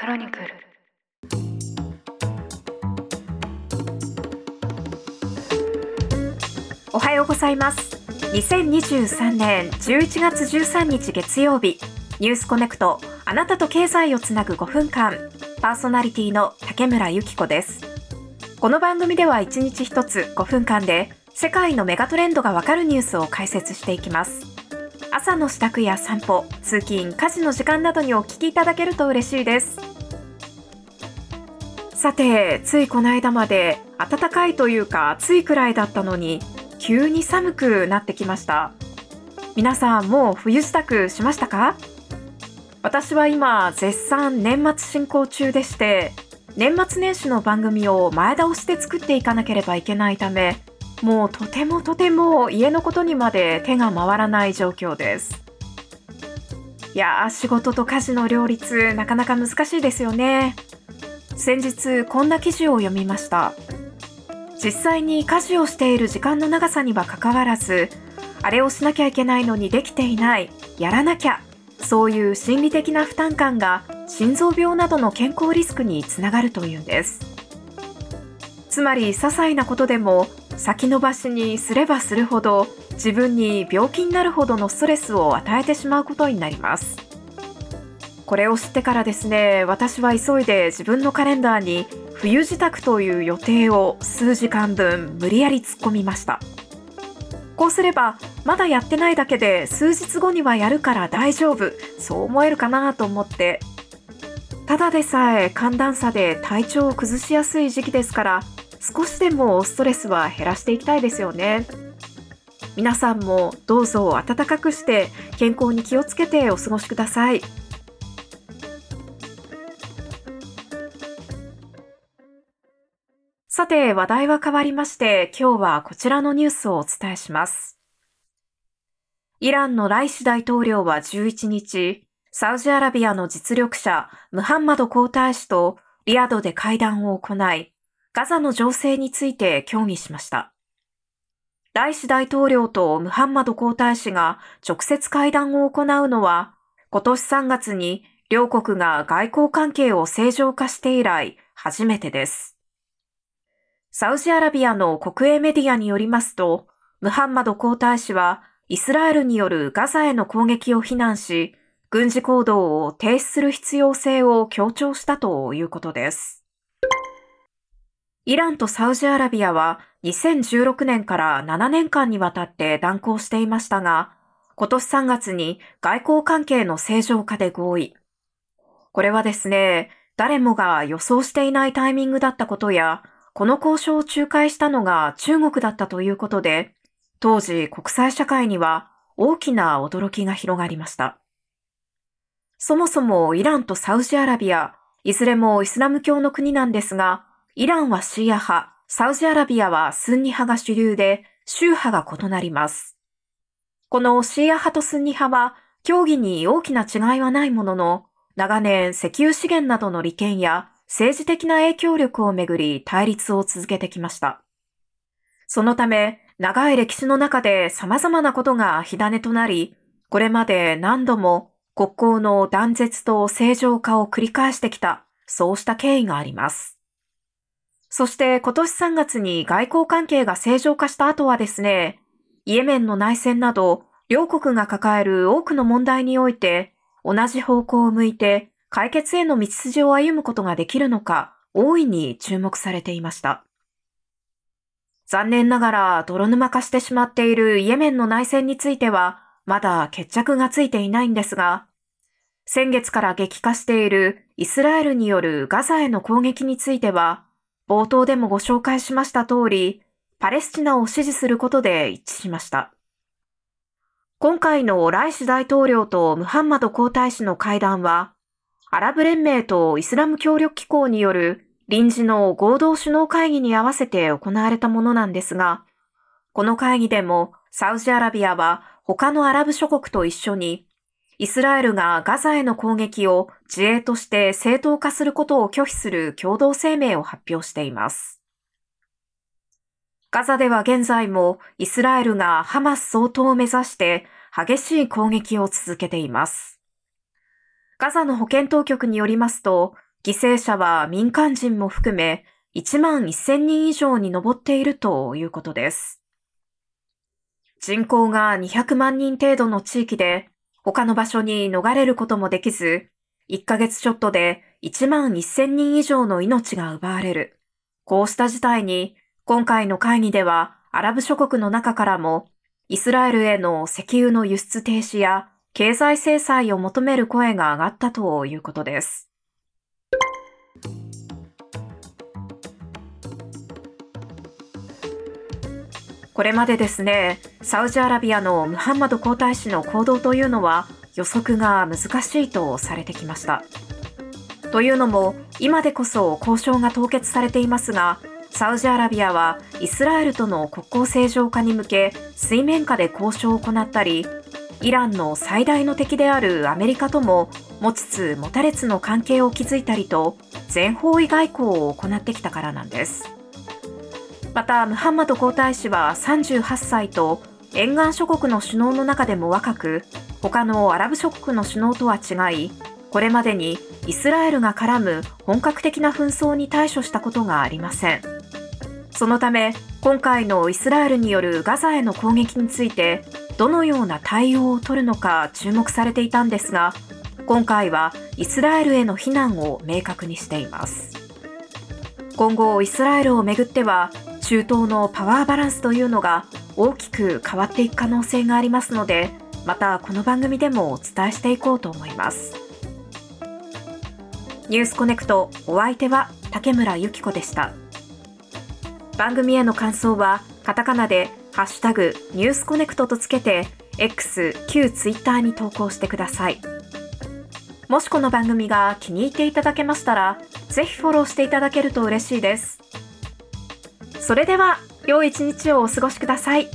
クロニクル。おはようございます。2023年11月13日月曜日。ニュースコネクト。あなたと経済をつなぐ5分間パーソナリティの竹村由紀子です。この番組では1日1つ5分間で世界のメガトレンドがわかるニュースを解説していきます。朝の支度や散歩通勤家事の時間などにお聞きいただけると嬉しいです。さてついこの間まで暖かいというか暑いくらいだったのに急に寒くなってきました。皆さんもう冬支度しましたか？私は今絶賛年末進行中でして年末年始の番組を前倒しで作っていかなければいけないためもうとてもとても家のことにまで手が回らない状況です。いやー仕事と家事の両立なかなか難しいですよね。先日こんな記事を読みました。実際に家事をしている時間の長さにはかかわらずあれをしなきゃいけないのにできていないやらなきゃそういう心理的な負担感が心臓病などの健康リスクにつながるというんです。つまり些細なことでも先延ばしにすればするほど自分に病気になるほどのストレスを与えてしまうことになります。これを知ってからですね私は急いで自分のカレンダーに冬支度という予定を数時間分無理やり突っ込みました。こうすればまだやってないだけで数日後にはやるから大丈夫そう思えるかなと思ってただでさえ寒暖差で体調を崩しやすい時期ですから少しでもストレスは減らしていきたいですよね。皆さんもどうぞ暖かくして健康に気をつけてお過ごしください。さて話題は変わりまして今日はこちらのニュースをお伝えしますイランのライシ大統領は11日サウジアラビアの実力者ムハンマド皇太子とリアドで会談を行いガザの情勢について協議しました。ライシ大統領とムハンマド皇太子が直接会談を行うのは、今年3月に両国が外交関係を正常化して以来初めてです。サウジアラビアの国営メディアによりますと、ムハンマド皇太子はイスラエルによるガザへの攻撃を非難し、軍事行動を停止する必要性を強調したということです。イランとサウジアラビアは2016年から7年間にわたって断交していましたが、今年3月に外交関係の正常化で合意。これはですね、誰もが予想していないタイミングだったことや、この交渉を仲介したのが中国だったということで、当時国際社会には大きな驚きが広がりました。そもそもイランとサウジアラビア、いずれもイスラム教の国なんですが、イランはシーア派、サウジアラビアはスンニ派が主流で、宗派が異なります。このシーア派とスンニ派は、協議に大きな違いはないものの、長年石油資源などの利権や政治的な影響力をめぐり対立を続けてきました。そのため、長い歴史の中で様々なことが火種となり、これまで何度も国交の断絶と正常化を繰り返してきた、そうした経緯があります。そして今年3月に外交関係が正常化した後はですね、イエメンの内戦など、両国が抱える多くの問題において、同じ方向を向いて解決への道筋を歩むことができるのか、大いに注目されていました。残念ながら泥沼化してしまっているイエメンの内戦については、まだ決着がついていないんですが、先月から激化しているイスラエルによるガザへの攻撃については、冒頭でもご紹介しました通り、パレスチナを支持することで一致しました。今回のライシ大統領とムハンマド皇太子の会談は、アラブ連盟とイスラム協力機構による臨時の合同首脳会議に合わせて行われたものなんですが、この会議でもサウジアラビアは他のアラブ諸国と一緒にイスラエルがガザへの攻撃を自衛として正当化することを拒否する共同声明を発表しています。ガザでは現在もイスラエルがハマス総統を目指して激しい攻撃を続けています。ガザの保健当局によりますと、犠牲者は民間人も含め1万1000人以上に上っているということです。人口が200万人程度の地域で他の場所に逃れることもできず、1ヶ月ちょっとで1万1000人以上の命が奪われる。こうした事態に今回の会議ではアラブ諸国の中からもイスラエルへの石油の輸出停止や経済制裁を求める声が上がったということです。これまでですね、サウジアラビアのムハンマド皇太子の行動というのは予測が難しいとされてきました。というのも、今でこそ交渉が凍結されていますが、サウジアラビアはイスラエルとの国交正常化に向け水面下で交渉を行ったり、イランの最大の敵であるアメリカとも持ちつ持たれつの関係を築いたりと全方位外交を行ってきたからなんです。また、ムハンマド皇太子は38歳と沿岸諸国の首脳の中でも若く、他のアラブ諸国の首脳とは違い、これまでにイスラエルが絡む本格的な紛争に対処したことがありません。そのため、今回のイスラエルによるガザへの攻撃について、どのような対応を取るのか注目されていたんですが、今回はイスラエルへの非難を明確にしています。今後、イスラエルをめぐっては、中東のパワーバランスというのが大きく変わっていく可能性がありますので、またこの番組でもお伝えしていこうと思います。ニュースコネクトお相手は竹村由紀子でした。番組への感想はカタカナでハッシュタグニュースコネクトとつけて X、旧 Twitter に投稿してください。もしこの番組が気に入っていただけましたら、ぜひフォローしていただけると嬉しいです。それでは、良い一日をお過ごしください。